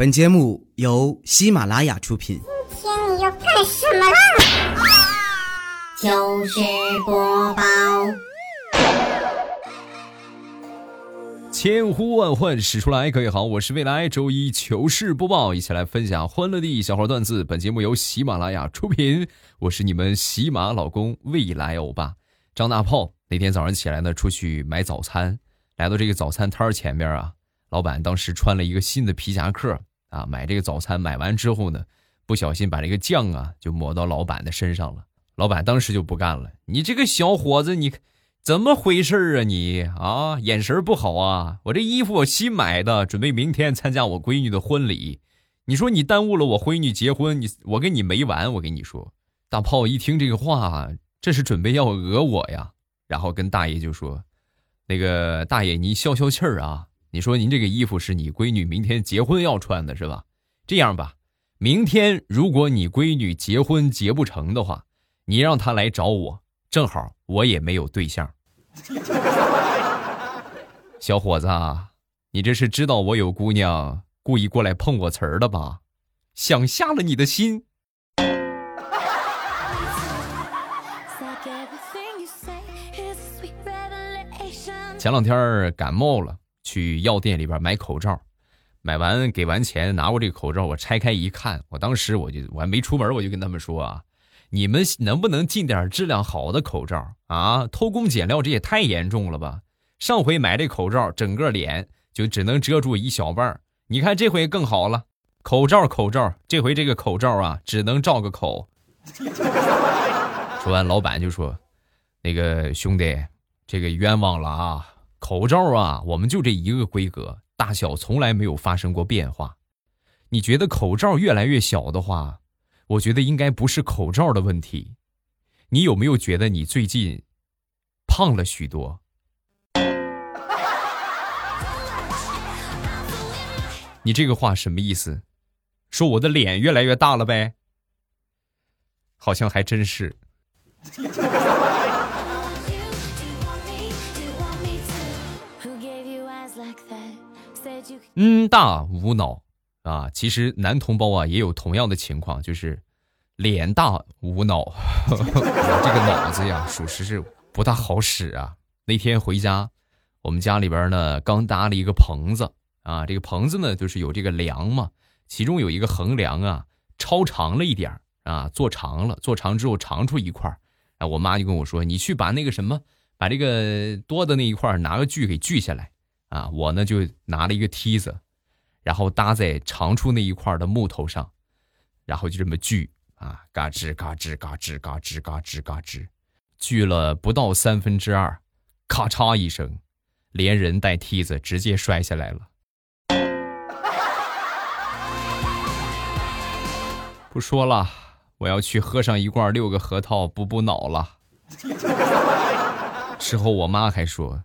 本节目由喜马拉雅出品。今天你要干什么啦？糗事播报，千呼万唤始出来，各位好，我是未来周一糗事播报，一起来分享欢乐的小花段子。本节目由喜马拉雅出品，我是你们喜马老公未来欧巴张大炮。那天早上起来呢，出去买早餐，来到这个早餐摊前面啊，老板当时穿了一个新的皮夹克啊，买这个早餐买完之后呢，不小心把这个酱啊就抹到老板的身上了。老板当时就不干了，你这个小伙子，你怎么回事啊？你啊，眼神不好啊！我这衣服我新买的，准备明天参加我闺女的婚礼。你说你耽误了我闺女结婚，你我跟你没完！我跟你说，大炮一听这个话，这是准备要讹我呀？然后跟大爷就说：“那个大爷，你消消气儿啊！你说您这个衣服是你闺女明天结婚要穿的，是吧？这样吧，明天如果你闺女结婚结不成的话。”你让她来找我，正好我也没有对象。小伙子，你这是知道我有姑娘，故意过来碰我瓷儿的吧？想瞎了你的心。前两天感冒了，去药店里边买口罩，买完给完钱，拿过这个口罩，我拆开一看，我当时我就我还没出门，我就跟他们说啊。你们能不能进点质量好的口罩啊？偷工减料这也太严重了吧！上回买这口罩，整个脸就只能遮住一小半你看这回更好了，口罩口罩，这回这个口罩啊，只能罩个口。说完，老板就说：“那个兄弟，这个冤枉了啊！口罩啊，我们就这一个规格，大小从来没有发生过变化。你觉得口罩越来越小的话？”我觉得应该不是口罩的问题，你有没有觉得你最近胖了许多？你这个话什么意思？说我的脸越来越大了呗？好像还真是。嗯，大无脑。啊，其实男同胞啊也有同样的情况，就是脸大无脑，这个脑子呀，属实是不大好使啊。那天回家，我们家里边呢刚搭了一个棚子啊，这个棚子呢就是有这个梁嘛，其中有一个横梁啊超长了一点啊，做长了，做长之后长出一块啊，我妈就跟我说，你去把那个什么，把这个多的那一块拿个锯给锯下来啊，我呢就拿了一个梯子。然后搭在长处那一块的木头上，然后就这么锯啊，嘎吱嘎吱嘎吱嘎吱嘎吱嘎吱，锯了不到三分之二，咔嚓一声，连人带梯子直接摔下来了。不说了，我要去喝上一罐六个核桃补补脑了。之后我妈还说：“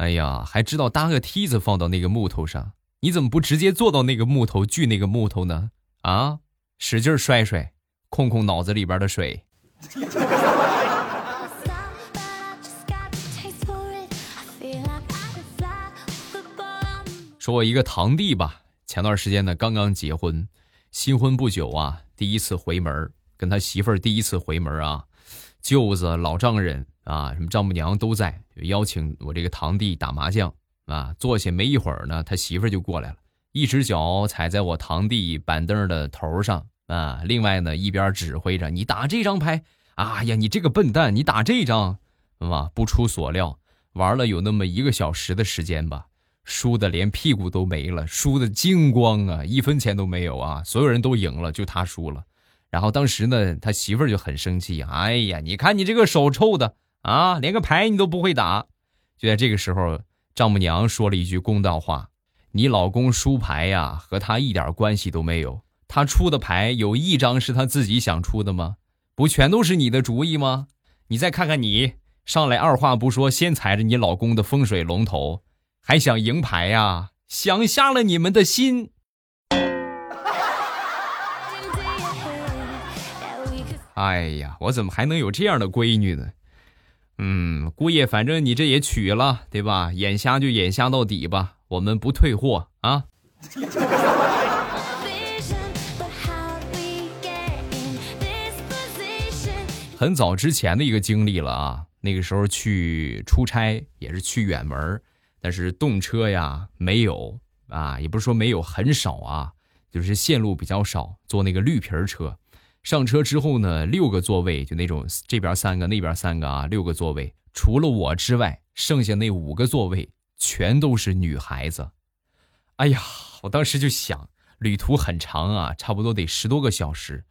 哎呀，还知道搭个梯子放到那个木头上。”你怎么不直接坐到那个木头锯那个木头呢？啊，使劲摔摔，控控脑子里边的水。说我一个堂弟吧，前段时间呢刚刚结婚，新婚不久啊，第一次回门，跟他媳妇儿第一次回门啊，舅子、老丈人啊，什么丈母娘都在，就邀请我这个堂弟打麻将。啊，坐下没一会儿呢，他媳妇就过来了，一只脚踩在我堂弟板凳的头上啊，另外呢一边指挥着你打这张牌。哎呀，你这个笨蛋，你打这张，啊，不出所料，玩了有那么一个小时的时间吧，输的连屁股都没了，输的精光啊，一分钱都没有啊，所有人都赢了，就他输了。然后当时呢，他媳妇就很生气，哎呀，你看你这个手臭的啊，连个牌你都不会打。就在这个时候。丈母娘说了一句公道话：“你老公输牌呀，和他一点关系都没有。他出的牌有一张是他自己想出的吗？不全都是你的主意吗？你再看看你，上来二话不说，先踩着你老公的风水龙头，还想赢牌呀？想瞎了你们的心！哎呀，我怎么还能有这样的闺女呢？”嗯姑爷反正你这也取了对吧？眼瞎就眼瞎到底吧我们不退货啊。很早之前的一个经历了啊那个时候去出差也是去远门但是动车呀没有啊也不是说没有很少啊就是线路比较少坐那个绿皮儿车。上车之后呢，六个座位就那种这边三个那边三个啊，六个座位，除了我之外，剩下那五个座位全都是女孩子。哎呀，我当时就想，旅途很长啊，差不多得十多个小时，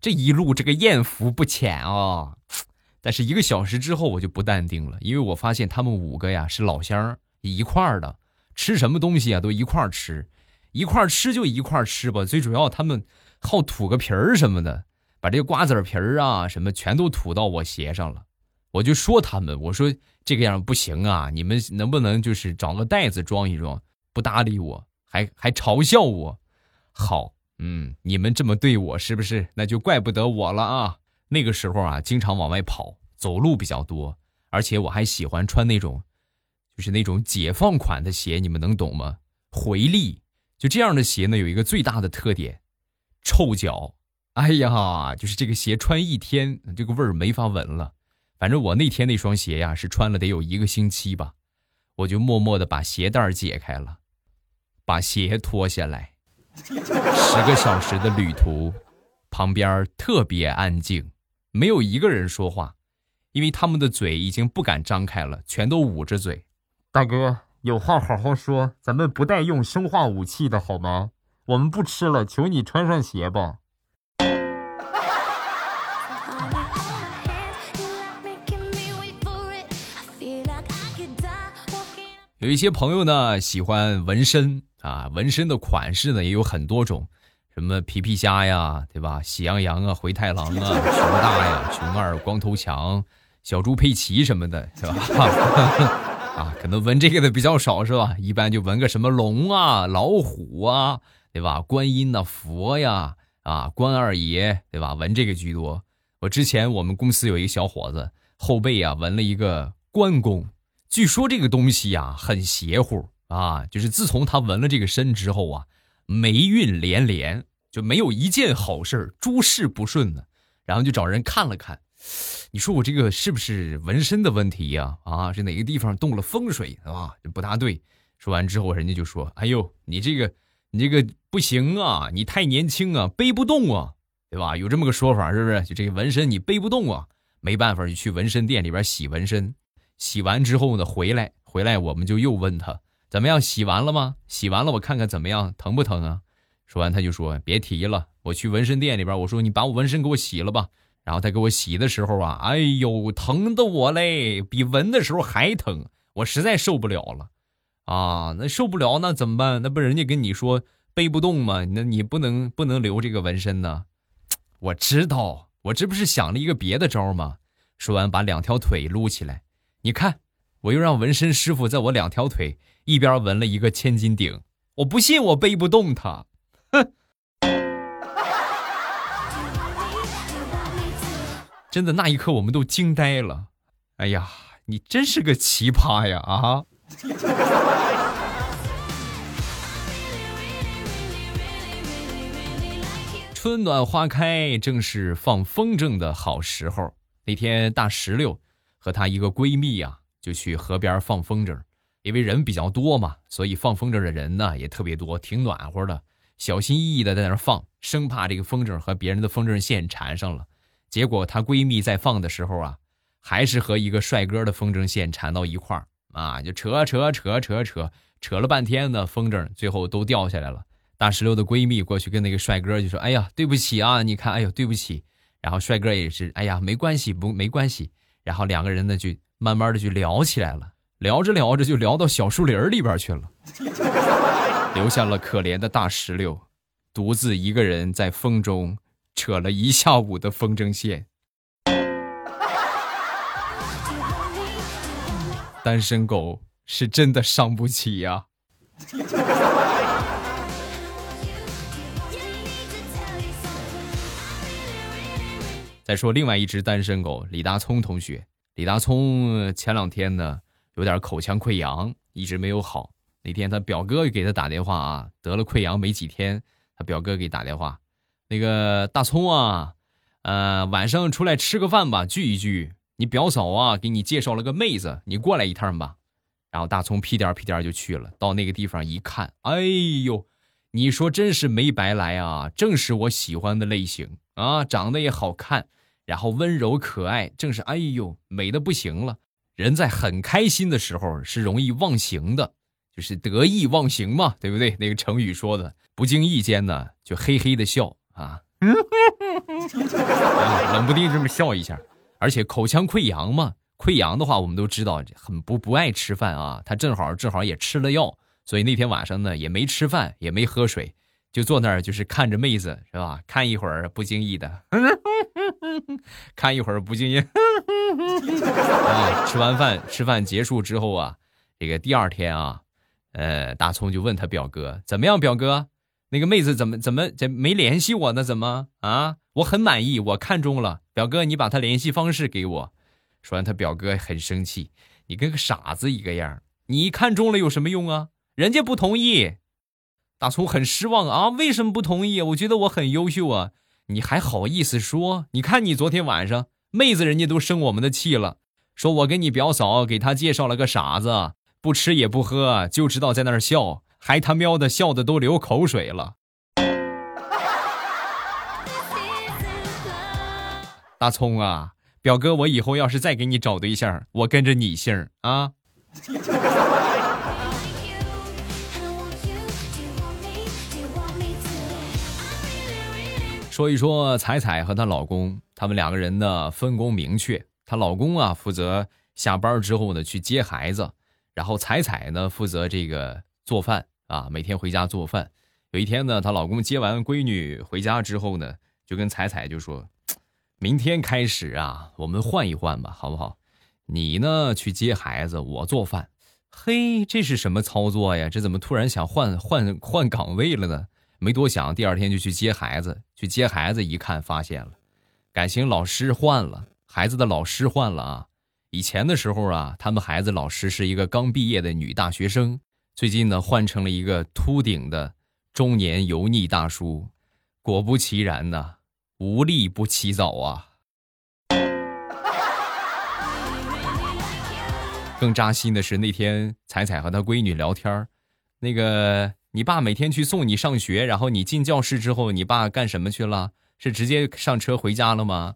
这一路这个艳福不浅啊。但是一个小时之后我就不淡定了，因为我发现他们五个呀是老乡一块儿的，吃什么东西啊都一块吃，一块吃就一块吃吧。最主要他们好吐个皮儿什么的，把这个瓜子皮儿啊什么全都吐到我鞋上了。我就说他们，我说这个样不行啊，你们能不能就是找个袋子装一装？不搭理我，还还嘲笑我。好，嗯，你们这么对我是不是？那就怪不得我了啊。那个时候啊，经常往外跑，走路比较多，而且我还喜欢穿那种，就是那种解放款的鞋，你们能懂吗？回力，就这样的鞋呢，有一个最大的特点，臭脚。哎呀，就是这个鞋穿一天，这个味儿没法闻了。反正我那天那双鞋呀，是穿了得有一个星期吧，我就默默的把鞋带解开了，把鞋脱下来，十个小时的旅途，旁边特别安静。没有一个人说话，因为他们的嘴已经不敢张开了，全都捂着嘴。大哥，有话好好说，咱们不带用生化武器的好吗？我们不吃了，求你穿上鞋吧。有一些朋友呢喜欢纹身啊，纹身的款式呢也有很多种。什么皮皮虾呀，对吧？喜羊羊啊，灰太狼啊，熊大呀，熊二，光头强，小猪佩奇什么的，是吧？啊，可能纹这个的比较少，是吧？一般就纹个什么龙啊、老虎啊，对吧？观音呐、佛呀，啊，关二爷，对吧？纹这个居多。我之前我们公司有一个小伙子，后背啊纹了一个关公，据说这个东西呀很邪乎啊，就是自从他纹了这个身之后啊。霉运连连，就没有一件好事诸事不顺的。然后就找人看了看，你说我这个是不是纹身的问题呀？啊，是哪个地方动了风水啊？这不大对。说完之后，人家就说：“哎呦，你这个，你这个不行啊，你太年轻啊，背不动啊，对吧？有这么个说法，是不是？就这个纹身你背不动啊，没办法，就去纹身店里边洗纹身。洗完之后呢，回来回来，我们就又问他。”怎么样？洗完了吗？洗完了，我看看怎么样，疼不疼啊？说完他就说：“别提了，我去纹身店里边，我说你把我纹身给我洗了吧。”然后他给我洗的时候啊，哎呦，疼的我嘞，比纹的时候还疼，我实在受不了了，啊，那受不了那怎么办？那不人家跟你说背不动吗？那你不能不能留这个纹身呢？我知道，我这不是想了一个别的招吗？说完把两条腿撸起来，你看，我又让纹身师傅在我两条腿。一边纹了一个千斤顶，我不信我背不动它，哼！真的那一刻我们都惊呆了。哎呀，你真是个奇葩呀！啊！春暖花开，正是放风筝的好时候。那天大石榴和她一个闺蜜呀，就去河边放风筝。因为人比较多嘛，所以放风筝的人呢也特别多，挺暖和的。小心翼翼的在那放，生怕这个风筝和别人的风筝线缠上了。结果她闺蜜在放的时候啊，还是和一个帅哥的风筝线缠到一块儿啊，就扯扯扯扯扯，扯了半天呢，风筝最后都掉下来了。大石榴的闺蜜过去跟那个帅哥就说：“哎呀，对不起啊，你看，哎呦，对不起。”然后帅哥也是：“哎呀，没关系，不没关系。”然后两个人呢就慢慢的就聊起来了。聊着聊着就聊到小树林里边去了，留下了可怜的大石榴，独自一个人在风中扯了一下午的风筝线。单身狗是真的伤不起呀！再说另外一只单身狗李大聪同学，李大聪前两天呢。有点口腔溃疡，一直没有好。那天他表哥给他打电话啊，得了溃疡没几天，他表哥给打电话，那个大葱啊，呃，晚上出来吃个饭吧，聚一聚。你表嫂啊，给你介绍了个妹子，你过来一趟吧。然后大葱屁颠屁颠就去了。到那个地方一看，哎呦，你说真是没白来啊！正是我喜欢的类型啊，长得也好看，然后温柔可爱，正是哎呦，美的不行了。人在很开心的时候是容易忘形的，就是得意忘形嘛，对不对？那个成语说的，不经意间呢，就嘿嘿的笑啊。啊，冷不丁这么笑一下，而且口腔溃疡嘛，溃疡的话我们都知道很不不爱吃饭啊。他正好正好也吃了药，所以那天晚上呢也没吃饭，也没喝水，就坐那儿就是看着妹子是吧？看一会儿不经意的，看一会儿不经意。啊，吃完饭吃饭结束之后啊，这个第二天啊，呃，大葱就问他表哥怎么样，表哥。那个妹子怎么怎么怎没联系我呢？怎么啊？我很满意，我看中了表哥，你把他联系方式给我。说完，他表哥很生气，你跟个傻子一个样。你看中了有什么用啊？人家不同意。大葱很失望啊，为什么不同意？我觉得我很优秀啊，你还好意思说？你看你昨天晚上，妹子人家都生我们的气了，说我跟你表嫂给他介绍了个傻子，不吃也不喝，就知道在那儿笑。还他喵的笑的都流口水了，大葱啊，表哥，我以后要是再给你找对象，我跟着你姓啊。说一说彩彩和她老公，他们两个人呢分工明确，她老公啊负责下班之后呢去接孩子，然后彩彩呢负责这个做饭。啊，每天回家做饭。有一天呢，她老公接完闺女回家之后呢，就跟彩彩就说：“明天开始啊，我们换一换吧，好不好？你呢去接孩子，我做饭。”嘿，这是什么操作呀？这怎么突然想换换换岗位了呢？没多想，第二天就去接孩子。去接孩子一看，发现了，感情老师换了，孩子的老师换了啊。以前的时候啊，他们孩子老师是一个刚毕业的女大学生。最近呢，换成了一个秃顶的中年油腻大叔，果不其然呢，无利不起早啊！更扎心的是，那天彩彩和她闺女聊天那个你爸每天去送你上学，然后你进教室之后，你爸干什么去了？是直接上车回家了吗？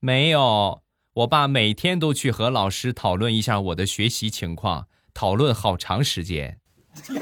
没有，我爸每天都去和老师讨论一下我的学习情况，讨论好长时间。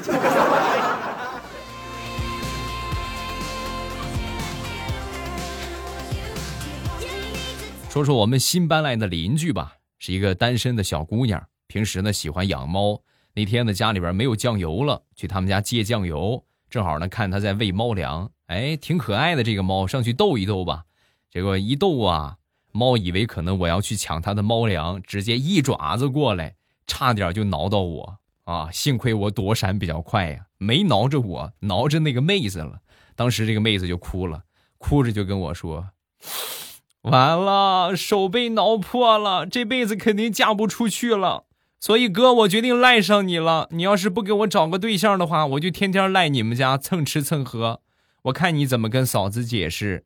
说说我们新搬来的邻居吧，是一个单身的小姑娘，平时呢喜欢养猫。那天呢家里边没有酱油了，去他们家借酱油，正好呢看他在喂猫粮，哎，挺可爱的这个猫，上去逗一逗吧。结果一逗啊，猫以为可能我要去抢它的猫粮，直接一爪子过来，差点就挠到我。啊，幸亏我躲闪比较快呀，没挠着我，挠着那个妹子了。当时这个妹子就哭了，哭着就跟我说：“完了，手被挠破了，这辈子肯定嫁不出去了。所以哥，我决定赖上你了。你要是不给我找个对象的话，我就天天赖你们家蹭吃蹭喝。我看你怎么跟嫂子解释。”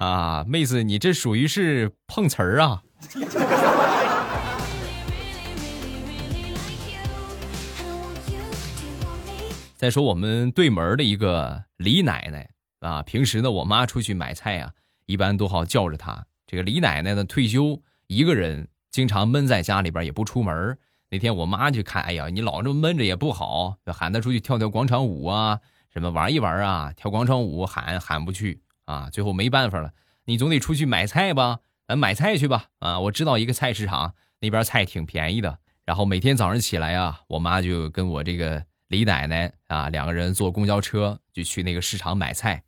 啊，妹子，你这属于是碰瓷儿啊！再说我们对门的一个李奶奶啊，平时呢，我妈出去买菜啊，一般都好叫着她。这个李奶奶呢，退休一个人，经常闷在家里边，也不出门。那天我妈就看，哎呀，你老这么闷着也不好，喊她出去跳跳广场舞啊，什么玩一玩啊，跳广场舞喊喊不去啊，最后没办法了，你总得出去买菜吧。咱买菜去吧，啊，我知道一个菜市场，那边菜挺便宜的。然后每天早上起来啊，我妈就跟我这个李奶奶啊两个人坐公交车就去那个市场买菜。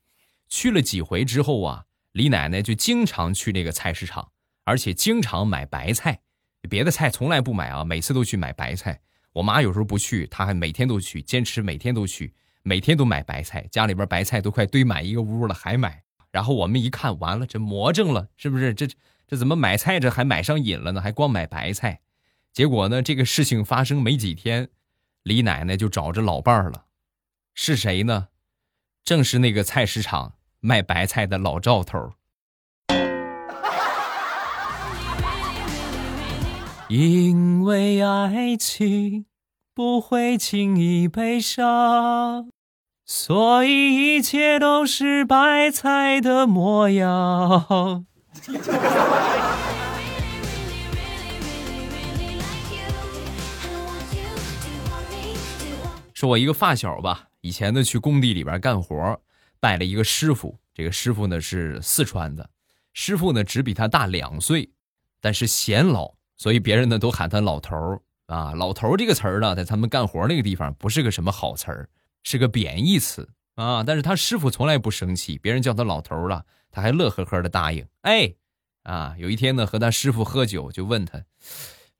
去了几回之后啊，李奶奶就经常去那个菜市场，而且经常买白菜，别的菜从来不买啊，每次都去买白菜。我妈有时候不去，她还每天都去，坚持每天都去，每天都买白菜，家里边白菜都快堆满一个屋了，还买。然后我们一看，完了，这魔怔了，是不是？这这怎么买菜这还买上瘾了呢？还光买白菜，结果呢，这个事情发生没几天，李奶奶就找着老伴儿了，是谁呢？正是那个菜市场卖白菜的老赵头。因为爱情不会轻易悲伤，所以一切都是白菜的模样。说我一个发小吧，以前呢去工地里边干活，拜了一个师傅。这个师傅呢是四川的，师傅呢只比他大两岁，但是显老，所以别人呢都喊他老头儿啊。老头儿这个词儿呢，在他们干活那个地方不是个什么好词儿，是个贬义词啊。但是他师傅从来不生气，别人叫他老头儿了，他还乐呵呵的答应。哎，啊，有一天呢和他师傅喝酒，就问他，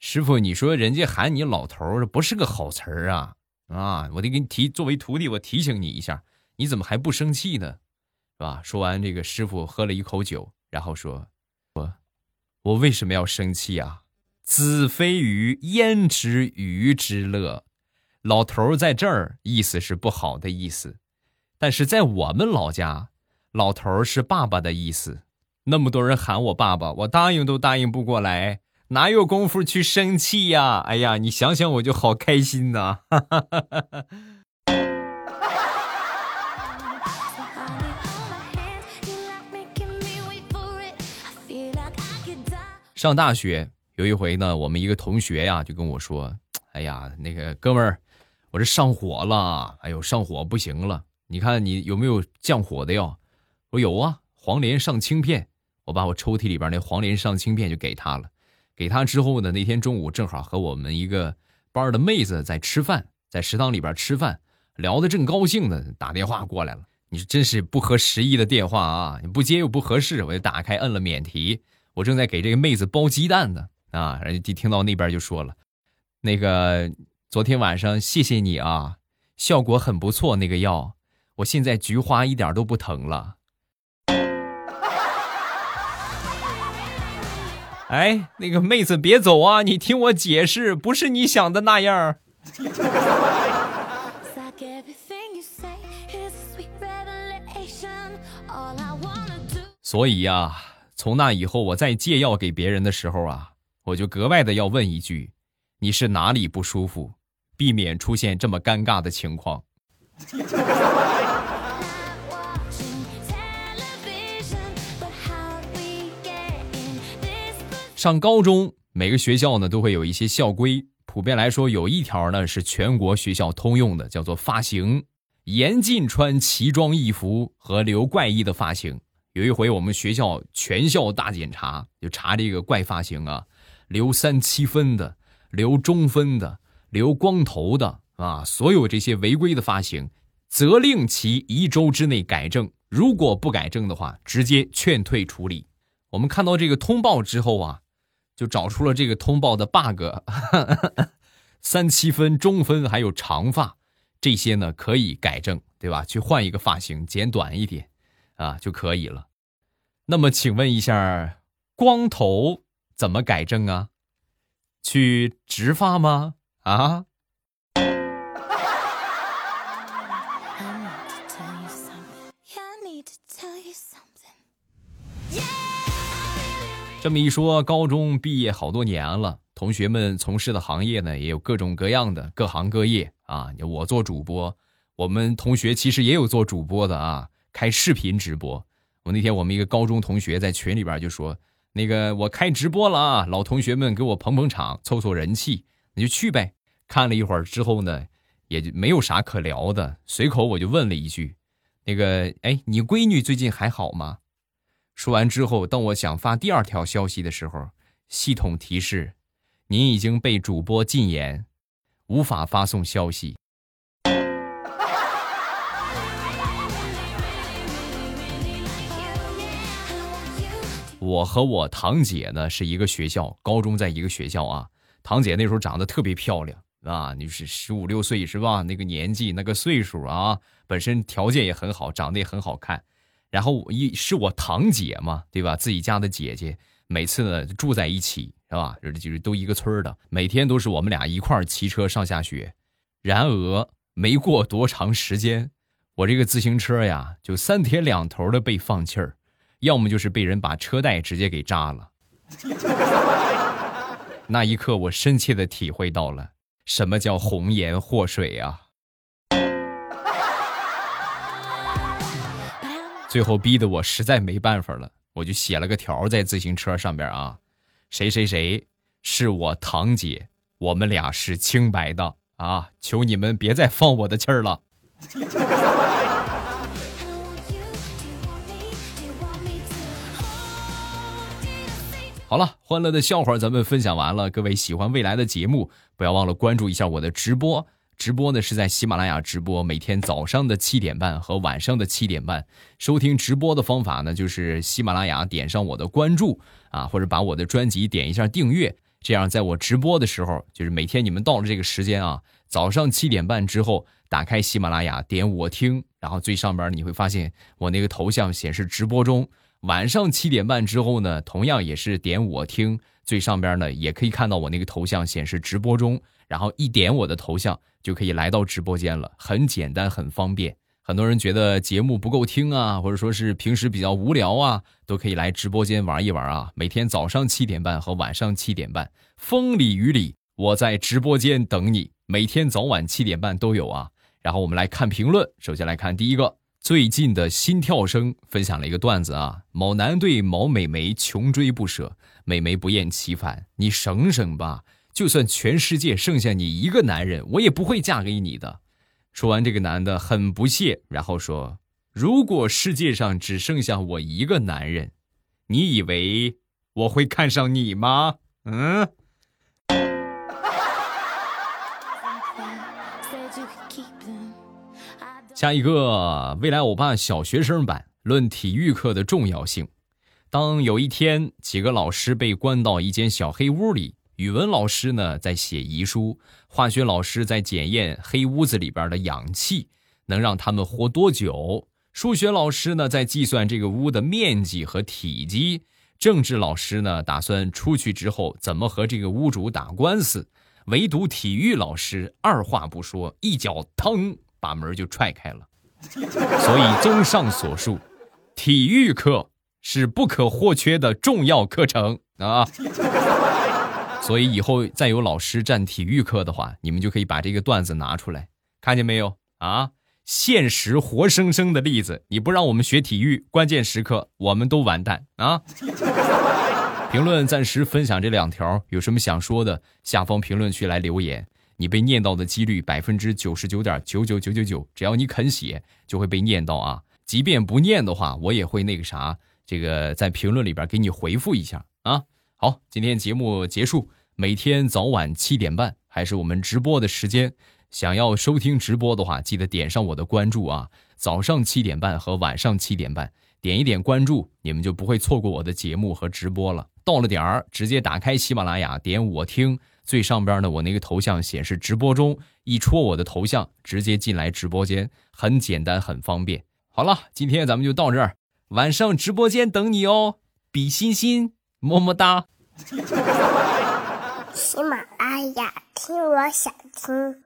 师傅，你说人家喊你老头儿，不是个好词儿啊。啊，我得给你提，作为徒弟，我提醒你一下，你怎么还不生气呢？是吧？说完，这个师傅喝了一口酒，然后说：“我，我为什么要生气啊？子非鱼，焉知鱼之乐？老头在这儿，意思是不好的意思，但是在我们老家，老头是爸爸的意思。那么多人喊我爸爸，我答应都答应不过来。”哪有功夫去生气呀？哎呀，你想想我就好开心呐！上大学有一回呢，我们一个同学呀就跟我说：“哎呀，那个哥们儿，我这上火了，哎呦，上火不行了，你看你有没有降火的药？”我有啊，黄连上清片。我把我抽屉里边那黄连上清片就给他了。给他之后呢，那天中午正好和我们一个班的妹子在吃饭，在食堂里边吃饭，聊得正高兴呢，打电话过来了。你说真是不合时宜的电话啊！你不接又不合适，我就打开摁了免提。我正在给这个妹子包鸡蛋呢，啊，人家就听到那边就说了：“那个昨天晚上谢谢你啊，效果很不错，那个药，我现在菊花一点都不疼了。”哎，那个妹子别走啊！你听我解释，不是你想的那样。所以呀，从那以后，我再借药给别人的时候啊，我就格外的要问一句：你是哪里不舒服？避免出现这么尴尬的情况。上高中，每个学校呢都会有一些校规。普遍来说，有一条呢是全国学校通用的，叫做发型，严禁穿奇装异服和留怪异的发型。有一回，我们学校全校大检查，就查这个怪发型啊，留三七分的，留中分的，留光头的啊，所有这些违规的发型，责令其一周之内改正。如果不改正的话，直接劝退处理。我们看到这个通报之后啊。就找出了这个通报的 bug，三七分、中分还有长发，这些呢可以改正，对吧？去换一个发型，剪短一点，啊就可以了。那么请问一下，光头怎么改正啊？去植发吗？啊？这么一说，高中毕业好多年了，同学们从事的行业呢，也有各种各样的各行各业啊。我做主播，我们同学其实也有做主播的啊，开视频直播。我那天我们一个高中同学在群里边就说：“那个我开直播了啊，老同学们给我捧捧场，凑凑人气，你就去呗。”看了一会儿之后呢，也就没有啥可聊的，随口我就问了一句：“那个，哎，你闺女最近还好吗？”说完之后，当我想发第二条消息的时候，系统提示：“您已经被主播禁言，无法发送消息。”我和我堂姐呢是一个学校，高中在一个学校啊。堂姐那时候长得特别漂亮啊，你是十五六岁是吧？那个年纪，那个岁数啊，本身条件也很好，长得也很好看。然后一是我堂姐嘛，对吧？自己家的姐姐，每次呢住在一起，是吧？就是都一个村的，每天都是我们俩一块儿骑车上下学。然而没过多长时间，我这个自行车呀，就三天两头的被放气儿，要么就是被人把车带直接给扎了。那一刻，我深切的体会到了什么叫红颜祸水啊！最后逼得我实在没办法了，我就写了个条在自行车上边啊，谁谁谁是我堂姐，我们俩是清白的啊，求你们别再放我的气儿了。好了，欢乐的笑话咱们分享完了。各位喜欢未来的节目，不要忘了关注一下我的直播。直播呢是在喜马拉雅直播，每天早上的七点半和晚上的七点半。收听直播的方法呢，就是喜马拉雅点上我的关注啊，或者把我的专辑点一下订阅，这样在我直播的时候，就是每天你们到了这个时间啊，早上七点半之后，打开喜马拉雅，点我听，然后最上边你会发现我那个头像显示直播中。晚上七点半之后呢，同样也是点我听，最上边呢也可以看到我那个头像显示直播中，然后一点我的头像就可以来到直播间了，很简单，很方便。很多人觉得节目不够听啊，或者说是平时比较无聊啊，都可以来直播间玩一玩啊。每天早上七点半和晚上七点半，风里雨里，我在直播间等你。每天早晚七点半都有啊。然后我们来看评论，首先来看第一个。最近的心跳声分享了一个段子啊，某男对某美眉穷追不舍，美眉不厌其烦：“你省省吧，就算全世界剩下你一个男人，我也不会嫁给你的。”说完，这个男的很不屑，然后说：“如果世界上只剩下我一个男人，你以为我会看上你吗？”嗯。下一个未来欧巴小学生版论体育课的重要性。当有一天几个老师被关到一间小黑屋里，语文老师呢在写遗书，化学老师在检验黑屋子里边的氧气能让他们活多久，数学老师呢在计算这个屋的面积和体积，政治老师呢打算出去之后怎么和这个屋主打官司，唯独体育老师二话不说，一脚腾。把门就踹开了，所以综上所述，体育课是不可或缺的重要课程啊。所以以后再有老师占体育课的话，你们就可以把这个段子拿出来，看见没有啊？现实活生生的例子，你不让我们学体育，关键时刻我们都完蛋啊！评论暂时分享这两条，有什么想说的，下方评论区来留言。你被念到的几率百分之九十九点九九九九九，只要你肯写，就会被念到啊！即便不念的话，我也会那个啥，这个在评论里边给你回复一下啊。好，今天节目结束，每天早晚七点半还是我们直播的时间。想要收听直播的话，记得点上我的关注啊！早上七点半和晚上七点半，点一点关注，你们就不会错过我的节目和直播了。到了点儿，直接打开喜马拉雅，点我听。最上边呢，我那个头像显示直播中，一戳我的头像，直接进来直播间，很简单，很方便。好了，今天咱们就到这儿，晚上直播间等你哦，比心心，么么哒。喜马拉雅，听我想听。